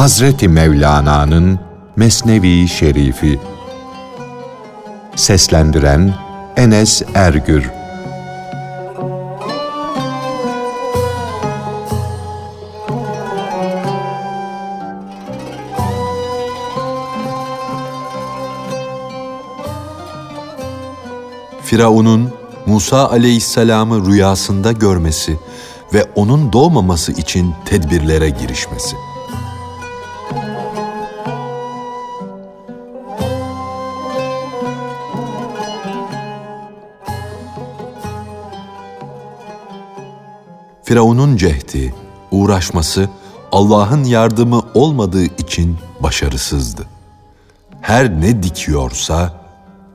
Hazreti Mevlana'nın Mesnevi Şerifi Seslendiren Enes Ergür Firavun'un Musa aleyhisselamı rüyasında görmesi ve onun doğmaması için tedbirlere girişmesi. Firavun'un cehdi, uğraşması Allah'ın yardımı olmadığı için başarısızdı. Her ne dikiyorsa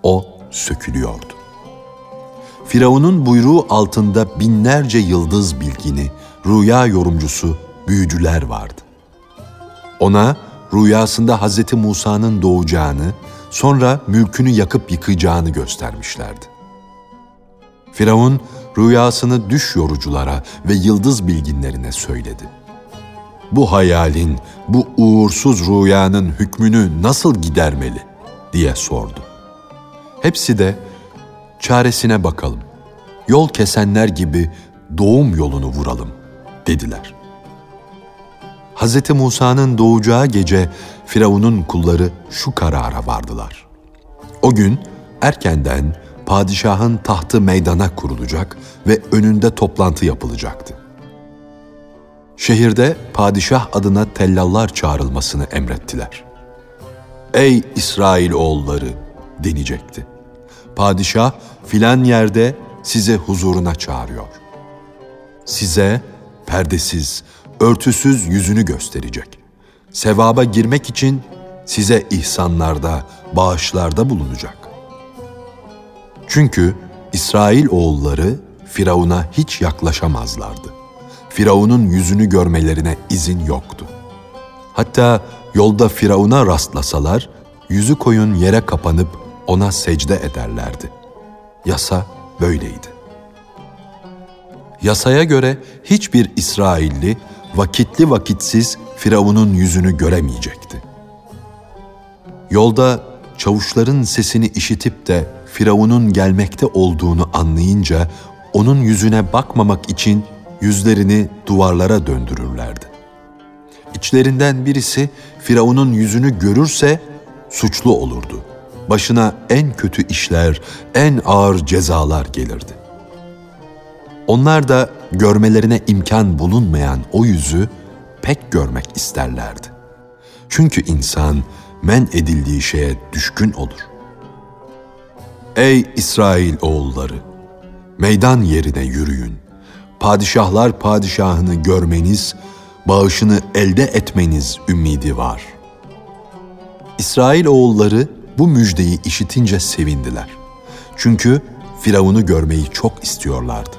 o sökülüyordu. Firavun'un buyruğu altında binlerce yıldız bilgini, rüya yorumcusu, büyücüler vardı. Ona rüyasında Hz. Musa'nın doğacağını, sonra mülkünü yakıp yıkacağını göstermişlerdi. Firavun rüyasını düş yoruculara ve yıldız bilginlerine söyledi. Bu hayalin, bu uğursuz rüyanın hükmünü nasıl gidermeli diye sordu. Hepsi de çaresine bakalım. Yol kesenler gibi doğum yolunu vuralım dediler. Hz. Musa'nın doğacağı gece Firavun'un kulları şu karara vardılar. O gün erkenden padişahın tahtı meydana kurulacak ve önünde toplantı yapılacaktı. Şehirde padişah adına tellallar çağrılmasını emrettiler. Ey İsrail oğulları denecekti. Padişah filan yerde size huzuruna çağırıyor. Size perdesiz, örtüsüz yüzünü gösterecek. Sevaba girmek için size ihsanlarda, bağışlarda bulunacak. Çünkü İsrail oğulları Firavun'a hiç yaklaşamazlardı. Firavun'un yüzünü görmelerine izin yoktu. Hatta yolda Firavun'a rastlasalar, yüzü koyun yere kapanıp ona secde ederlerdi. Yasa böyleydi. Yasaya göre hiçbir İsrailli vakitli vakitsiz Firavun'un yüzünü göremeyecekti. Yolda çavuşların sesini işitip de Firavun'un gelmekte olduğunu anlayınca onun yüzüne bakmamak için yüzlerini duvarlara döndürürlerdi. İçlerinden birisi Firavun'un yüzünü görürse suçlu olurdu. Başına en kötü işler, en ağır cezalar gelirdi. Onlar da görmelerine imkan bulunmayan o yüzü pek görmek isterlerdi. Çünkü insan men edildiği şeye düşkün olur. Ey İsrail oğulları! Meydan yerine yürüyün. Padişahlar padişahını görmeniz, bağışını elde etmeniz ümidi var. İsrail oğulları bu müjdeyi işitince sevindiler. Çünkü Firavun'u görmeyi çok istiyorlardı.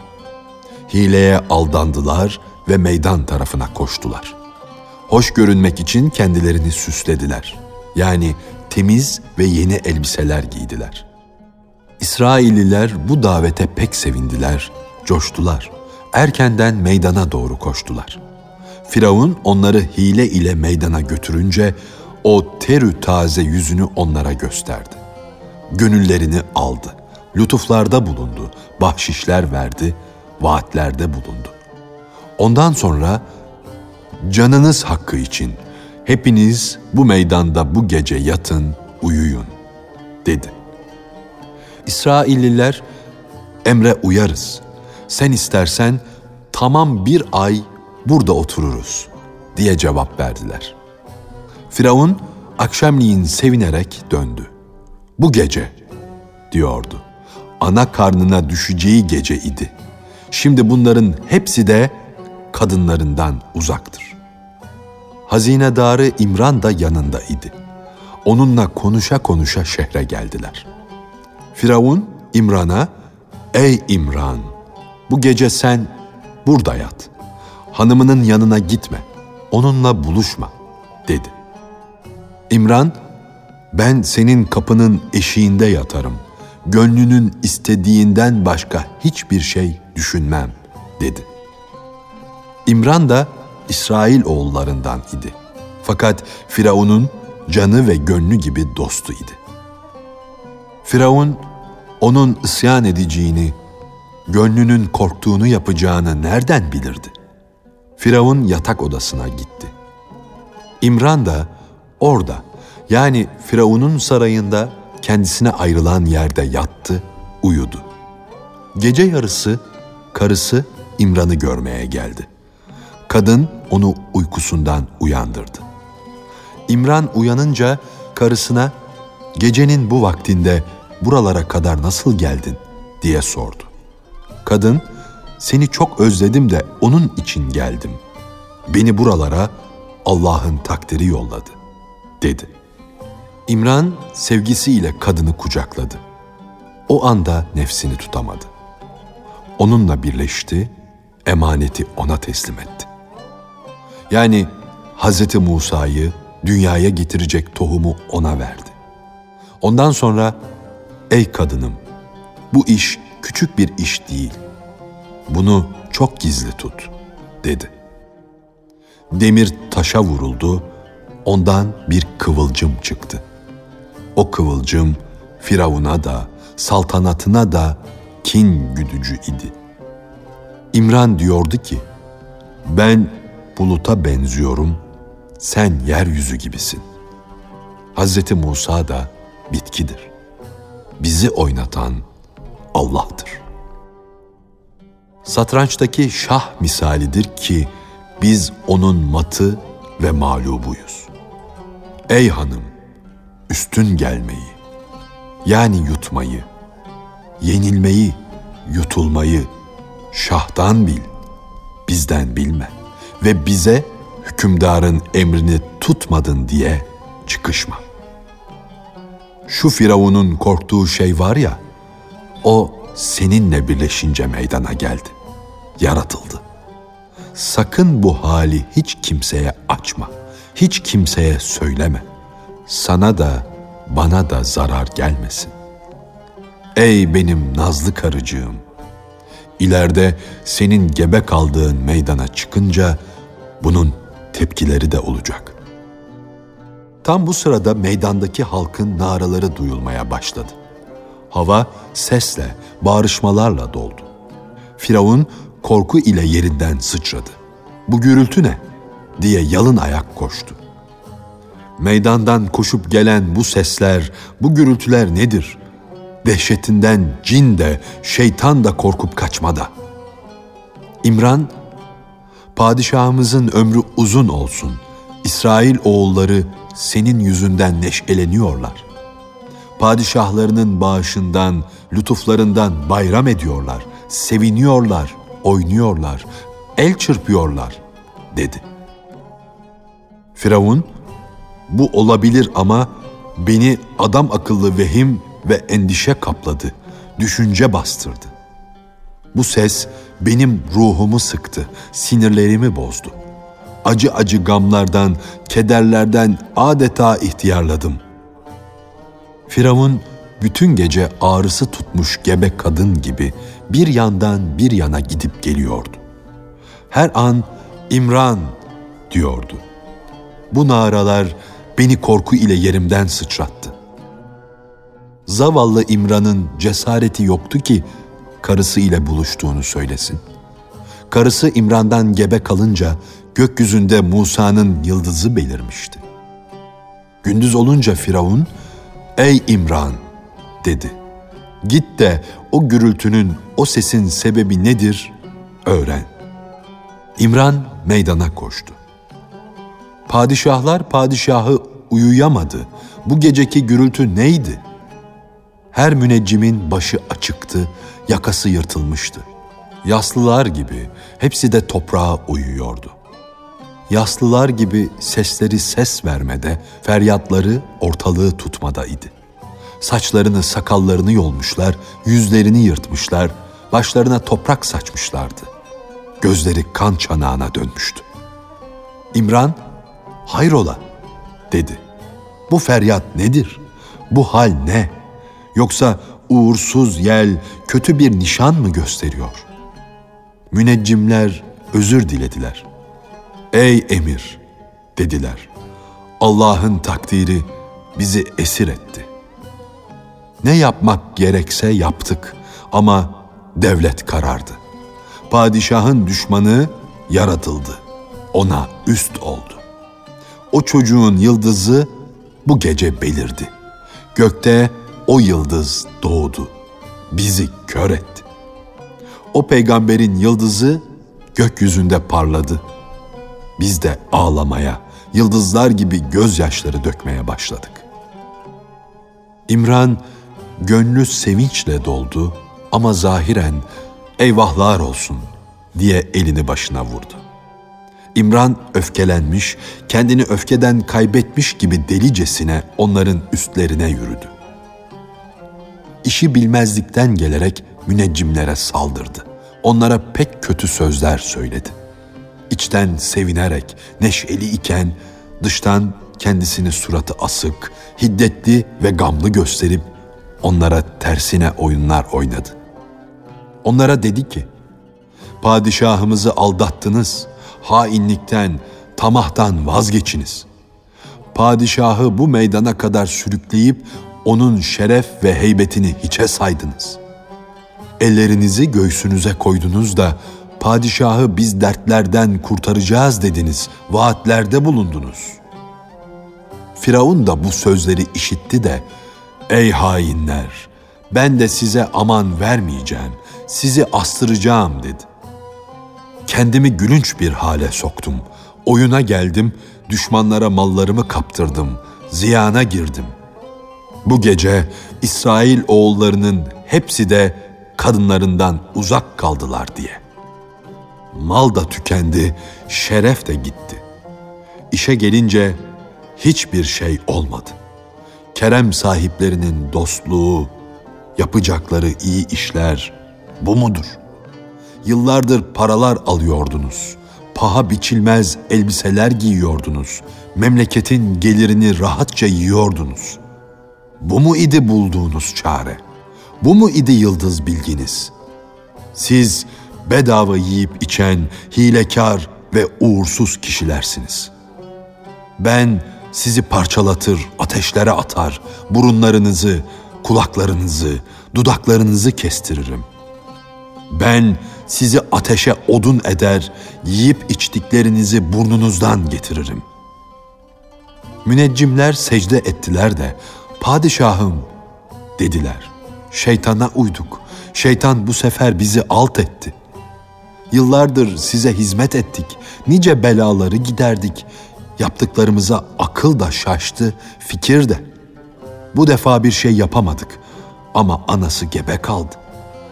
Hileye aldandılar ve meydan tarafına koştular. Hoş görünmek için kendilerini süslediler. Yani temiz ve yeni elbiseler giydiler. İsrailliler bu davete pek sevindiler, coştular. Erkenden meydana doğru koştular. Firavun onları hile ile meydana götürünce o terü taze yüzünü onlara gösterdi. Gönüllerini aldı, lütuflarda bulundu, bahşişler verdi, vaatlerde bulundu. Ondan sonra canınız hakkı için hepiniz bu meydanda bu gece yatın, uyuyun dedi. İsrailliler emre uyarız. Sen istersen tamam bir ay burada otururuz diye cevap verdiler. Firavun akşamleyin sevinerek döndü. Bu gece diyordu. Ana karnına düşeceği gece idi. Şimdi bunların hepsi de kadınlarından uzaktır. Hazinedarı İmran da yanında idi. Onunla konuşa konuşa şehre geldiler. Firavun İmran'a, ''Ey İmran, bu gece sen burada yat. Hanımının yanına gitme, onunla buluşma.'' dedi. İmran, ben senin kapının eşiğinde yatarım. Gönlünün istediğinden başka hiçbir şey düşünmem, dedi. İmran da İsrail oğullarından idi. Fakat Firavun'un canı ve gönlü gibi dostu idi. Firavun onun isyan edeceğini, gönlünün korktuğunu yapacağını nereden bilirdi? Firavun yatak odasına gitti. İmran da orada yani Firavun'un sarayında kendisine ayrılan yerde yattı, uyudu. Gece yarısı karısı İmran'ı görmeye geldi. Kadın onu uykusundan uyandırdı. İmran uyanınca karısına gecenin bu vaktinde buralara kadar nasıl geldin diye sordu. Kadın seni çok özledim de onun için geldim. Beni buralara Allah'ın takdiri yolladı dedi. İmran sevgisiyle kadını kucakladı. O anda nefsini tutamadı. Onunla birleşti, emaneti ona teslim etti. Yani Hz. Musa'yı dünyaya getirecek tohumu ona verdi. Ondan sonra ey kadınım bu iş küçük bir iş değil. Bunu çok gizli tut dedi. Demir taşa vuruldu, ondan bir kıvılcım çıktı. O kıvılcım Firavun'a da, saltanatına da kin güdücü idi. İmran diyordu ki, ben buluta benziyorum, sen yeryüzü gibisin. Hz. Musa da bitkidir. Bizi oynatan Allah'tır. Satrançtaki şah misalidir ki biz onun matı ve mağlubuyuz. Ey hanım, üstün gelmeyi, yani yutmayı, yenilmeyi, yutulmayı şahtan bil, bizden bilme ve bize hükümdarın emrini tutmadın diye çıkışma. Şu Firavun'un korktuğu şey var ya, o seninle birleşince meydana geldi, yaratıldı. Sakın bu hali hiç kimseye açma, hiç kimseye söyleme. Sana da bana da zarar gelmesin. Ey benim nazlı karıcığım, ileride senin gebe kaldığın meydana çıkınca bunun tepkileri de olacak. Tam bu sırada meydandaki halkın naraları duyulmaya başladı. Hava sesle, bağrışmalarla doldu. Firavun korku ile yerinden sıçradı. Bu gürültü ne? diye yalın ayak koştu. Meydandan koşup gelen bu sesler, bu gürültüler nedir? Dehşetinden cin de, şeytan da korkup kaçmada. İmran, padişahımızın ömrü uzun olsun. İsrail oğulları senin yüzünden neşeleniyorlar. Padişahlarının bağışından, lütuflarından bayram ediyorlar, seviniyorlar, oynuyorlar, el çırpıyorlar, dedi. Firavun, bu olabilir ama beni adam akıllı vehim ve endişe kapladı, düşünce bastırdı. Bu ses benim ruhumu sıktı, sinirlerimi bozdu. Acı acı gamlardan, kederlerden adeta ihtiyarladım. Firavun bütün gece ağrısı tutmuş gebe kadın gibi bir yandan bir yana gidip geliyordu. Her an İmran diyordu. Bu naralar beni korku ile yerimden sıçrattı. Zavallı İmran'ın cesareti yoktu ki karısı ile buluştuğunu söylesin. Karısı İmran'dan gebe kalınca gökyüzünde Musa'nın yıldızı belirmişti. Gündüz olunca Firavun, "Ey İmran," dedi. "Git de o gürültünün, o sesin sebebi nedir? Öğren." İmran meydana koştu. Padişahlar padişahı uyuyamadı. Bu geceki gürültü neydi? Her müneccimin başı açıktı, yakası yırtılmıştı. Yaslılar gibi hepsi de toprağa uyuyordu. Yaslılar gibi sesleri ses vermede, feryatları ortalığı tutmada idi. Saçlarını, sakallarını yolmuşlar, yüzlerini yırtmışlar, başlarına toprak saçmışlardı. Gözleri kan çanağına dönmüştü. İmran, hayrola dedi. Bu feryat nedir? Bu hal ne? Yoksa uğursuz yel kötü bir nişan mı gösteriyor? Müneccimler özür dilediler. Ey emir dediler. Allah'ın takdiri bizi esir etti. Ne yapmak gerekse yaptık ama devlet karardı. Padişahın düşmanı yaratıldı. Ona üst oldu. O çocuğun yıldızı bu gece belirdi. Gökte o yıldız doğdu. Bizi kör etti. O peygamberin yıldızı gökyüzünde parladı. Biz de ağlamaya, yıldızlar gibi gözyaşları dökmeye başladık. İmran gönlü sevinçle doldu ama zahiren eyvahlar olsun diye elini başına vurdu. İmran öfkelenmiş, kendini öfkeden kaybetmiş gibi delicesine onların üstlerine yürüdü. İşi bilmezlikten gelerek müneccimlere saldırdı. Onlara pek kötü sözler söyledi. İçten sevinerek, neşeli iken dıştan kendisini suratı asık, hiddetli ve gamlı gösterip onlara tersine oyunlar oynadı. Onlara dedi ki, Padişahımızı aldattınız, hainlikten, tamahtan vazgeçiniz. Padişahı bu meydana kadar sürükleyip onun şeref ve heybetini hiçe saydınız. Ellerinizi göğsünüze koydunuz da padişahı biz dertlerden kurtaracağız dediniz, vaatlerde bulundunuz. Firavun da bu sözleri işitti de, ey hainler, ben de size aman vermeyeceğim, sizi astıracağım dedi. Kendimi gülünç bir hale soktum. Oyuna geldim, düşmanlara mallarımı kaptırdım, ziyana girdim. Bu gece İsrail oğullarının hepsi de kadınlarından uzak kaldılar diye. Mal da tükendi, şeref de gitti. İşe gelince hiçbir şey olmadı. Kerem sahiplerinin dostluğu, yapacakları iyi işler bu mudur? Yıllardır paralar alıyordunuz. Paha biçilmez elbiseler giyiyordunuz. Memleketin gelirini rahatça yiyordunuz. Bu mu idi bulduğunuz çare? Bu mu idi yıldız bilginiz? Siz bedava yiyip içen hilekar ve uğursuz kişilersiniz. Ben sizi parçalatır, ateşlere atar, burunlarınızı, kulaklarınızı, dudaklarınızı kestiririm. Ben sizi ateşe odun eder, yiyip içtiklerinizi burnunuzdan getiririm. Müneccimler secde ettiler de, padişahım dediler. Şeytana uyduk. Şeytan bu sefer bizi alt etti. Yıllardır size hizmet ettik. Nice belaları giderdik. Yaptıklarımıza akıl da şaştı, fikir de. Bu defa bir şey yapamadık ama anası gebe kaldı.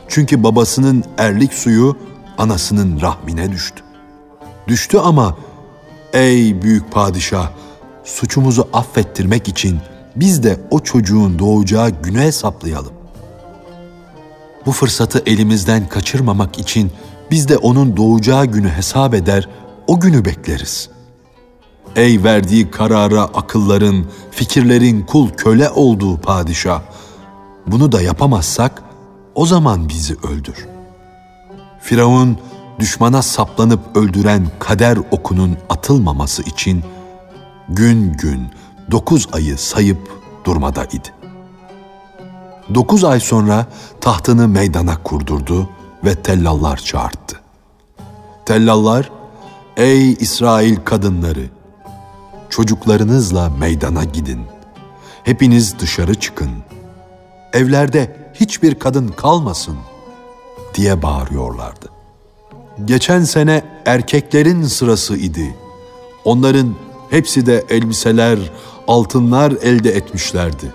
Çünkü babasının erlik suyu anasının rahmine düştü. Düştü ama ey büyük padişah suçumuzu affettirmek için biz de o çocuğun doğacağı güne hesaplayalım. Bu fırsatı elimizden kaçırmamak için biz de onun doğacağı günü hesap eder, o günü bekleriz. Ey verdiği karara akılların, fikirlerin kul köle olduğu padişah, bunu da yapamazsak o zaman bizi öldür. Firavun düşmana saplanıp öldüren kader okunun atılmaması için gün gün dokuz ayı sayıp durmada idi. Dokuz ay sonra tahtını meydana kurdurdu ve tellallar çağırttı. Tellallar, ey İsrail kadınları, çocuklarınızla meydana gidin. Hepiniz dışarı çıkın. Evlerde hiçbir kadın kalmasın diye bağırıyorlardı. Geçen sene erkeklerin sırası idi. Onların hepsi de elbiseler, altınlar elde etmişlerdi.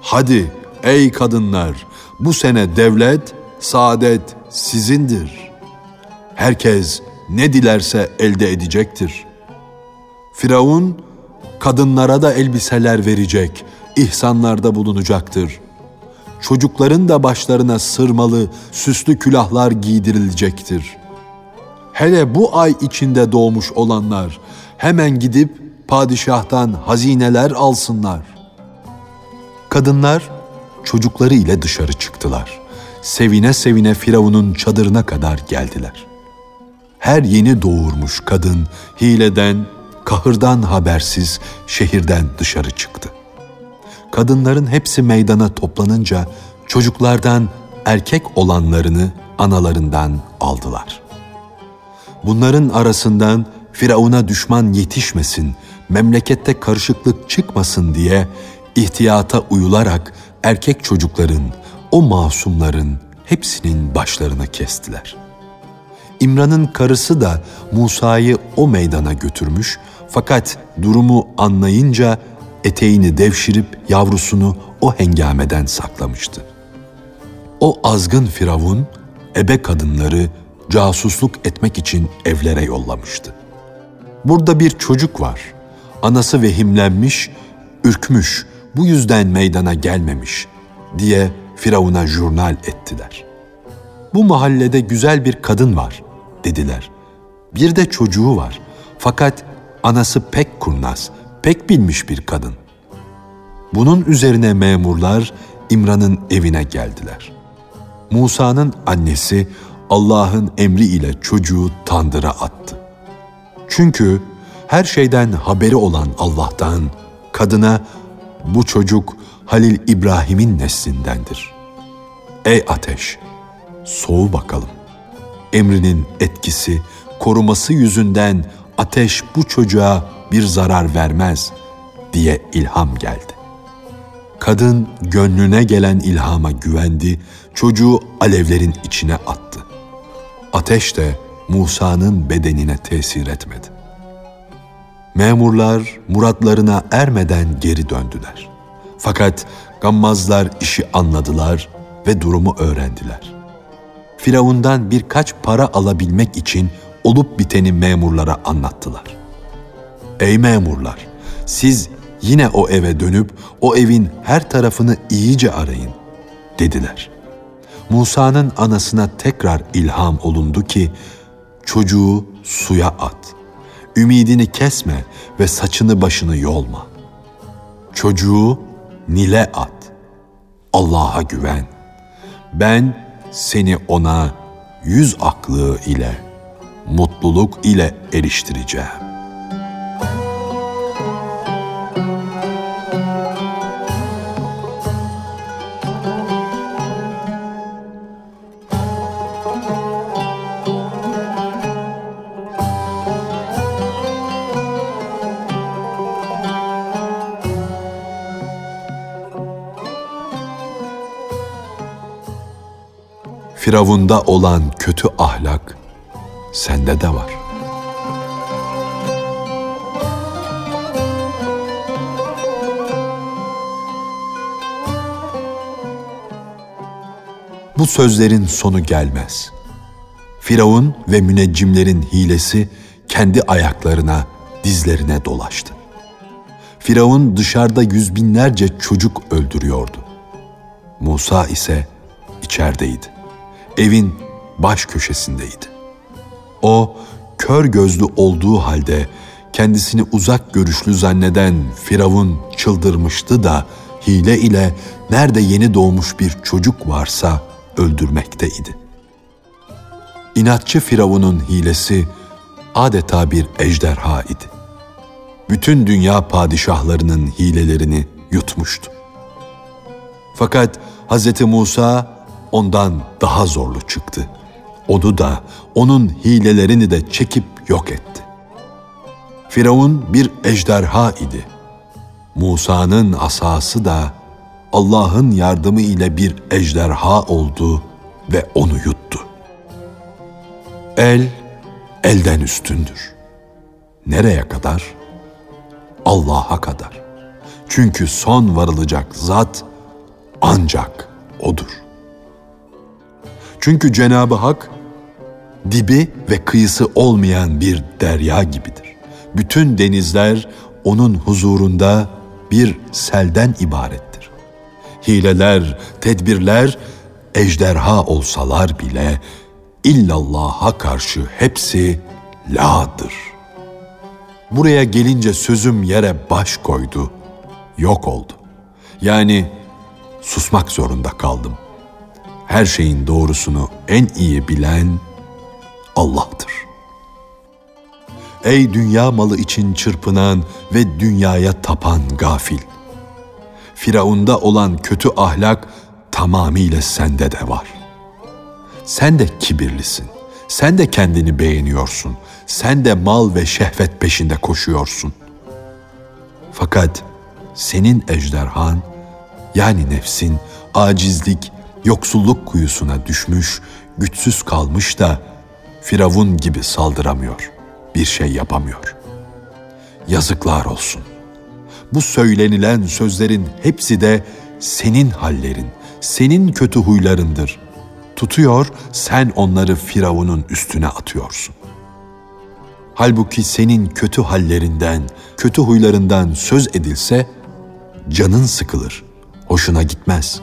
Hadi ey kadınlar, bu sene devlet, saadet sizindir. Herkes ne dilerse elde edecektir. Firavun kadınlara da elbiseler verecek, ihsanlarda bulunacaktır çocukların da başlarına sırmalı, süslü külahlar giydirilecektir. Hele bu ay içinde doğmuş olanlar hemen gidip padişahtan hazineler alsınlar. Kadınlar çocukları ile dışarı çıktılar. Sevine sevine Firavun'un çadırına kadar geldiler. Her yeni doğurmuş kadın hileden, kahırdan habersiz şehirden dışarı çıktı. Kadınların hepsi meydana toplanınca çocuklardan erkek olanlarını analarından aldılar. Bunların arasından Firavun'a düşman yetişmesin, memlekette karışıklık çıkmasın diye ihtiyata uyularak erkek çocukların, o masumların hepsinin başlarını kestiler. İmran'ın karısı da Musa'yı o meydana götürmüş fakat durumu anlayınca eteğini devşirip yavrusunu o hengameden saklamıştı. O azgın firavun ebe kadınları casusluk etmek için evlere yollamıştı. Burada bir çocuk var. Anası vehimlenmiş, ürkmüş, bu yüzden meydana gelmemiş diye Firavun'a jurnal ettiler. Bu mahallede güzel bir kadın var dediler. Bir de çocuğu var. Fakat anası pek kurnaz, pek bilmiş bir kadın. Bunun üzerine memurlar İmran'ın evine geldiler. Musa'nın annesi Allah'ın emri ile çocuğu tandıra attı. Çünkü her şeyden haberi olan Allah'tan kadına bu çocuk Halil İbrahim'in neslindendir. Ey ateş, soğu bakalım. Emrinin etkisi, koruması yüzünden ateş bu çocuğa bir zarar vermez diye ilham geldi. Kadın gönlüne gelen ilhama güvendi, çocuğu alevlerin içine attı. Ateş de Musa'nın bedenine tesir etmedi. Memurlar muratlarına ermeden geri döndüler. Fakat gammazlar işi anladılar ve durumu öğrendiler. Firavundan birkaç para alabilmek için olup biteni memurlara anlattılar. Ey memurlar, siz yine o eve dönüp o evin her tarafını iyice arayın dediler. Musa'nın anasına tekrar ilham olundu ki çocuğu suya at. Ümidini kesme ve saçını başını yolma. Çocuğu Nil'e at. Allah'a güven. Ben seni ona yüz aklı ile, mutluluk ile eriştireceğim. Firavunda olan kötü ahlak sende de var. Bu sözlerin sonu gelmez. Firavun ve müneccimlerin hilesi kendi ayaklarına, dizlerine dolaştı. Firavun dışarıda yüz binlerce çocuk öldürüyordu. Musa ise içerideydi evin baş köşesindeydi. O kör gözlü olduğu halde kendisini uzak görüşlü zanneden Firavun çıldırmıştı da hile ile nerede yeni doğmuş bir çocuk varsa öldürmekteydi. İnatçı Firavun'un hilesi adeta bir ejderha idi. Bütün dünya padişahlarının hilelerini yutmuştu. Fakat Hz. Musa ondan daha zorlu çıktı. Onu da, onun hilelerini de çekip yok etti. Firavun bir ejderha idi. Musa'nın asası da Allah'ın yardımı ile bir ejderha oldu ve onu yuttu. El, elden üstündür. Nereye kadar? Allah'a kadar. Çünkü son varılacak zat ancak O'dur. Çünkü Cenabı Hak dibi ve kıyısı olmayan bir derya gibidir. Bütün denizler onun huzurunda bir selden ibarettir. Hileler, tedbirler ejderha olsalar bile illallah'a karşı hepsi la'dır. Buraya gelince sözüm yere baş koydu, yok oldu. Yani susmak zorunda kaldım her şeyin doğrusunu en iyi bilen Allah'tır. Ey dünya malı için çırpınan ve dünyaya tapan gafil. Firavunda olan kötü ahlak tamamıyla sende de var. Sen de kibirlisin. Sen de kendini beğeniyorsun. Sen de mal ve şehvet peşinde koşuyorsun. Fakat senin ejderhan yani nefsin acizlik, yoksulluk kuyusuna düşmüş, güçsüz kalmış da Firavun gibi saldıramıyor, bir şey yapamıyor. Yazıklar olsun. Bu söylenilen sözlerin hepsi de senin hallerin, senin kötü huylarındır. Tutuyor, sen onları Firavun'un üstüne atıyorsun. Halbuki senin kötü hallerinden, kötü huylarından söz edilse canın sıkılır, hoşuna gitmez.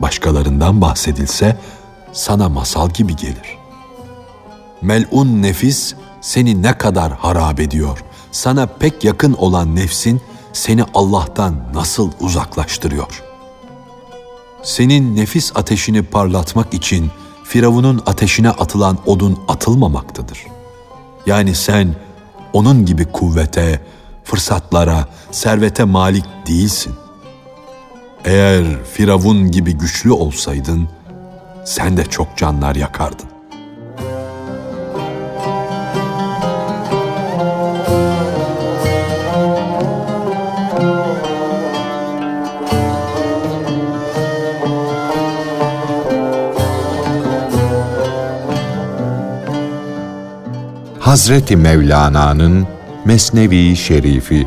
Başkalarından bahsedilse sana masal gibi gelir. Melun nefis seni ne kadar harap ediyor. Sana pek yakın olan nefsin seni Allah'tan nasıl uzaklaştırıyor? Senin nefis ateşini parlatmak için Firavun'un ateşine atılan odun atılmamaktadır.'' Yani sen onun gibi kuvvete, fırsatlara, servete malik değilsin. Eğer Firavun gibi güçlü olsaydın, sen de çok canlar yakardın. Hazreti Mevlana'nın Mesnevi Şerifi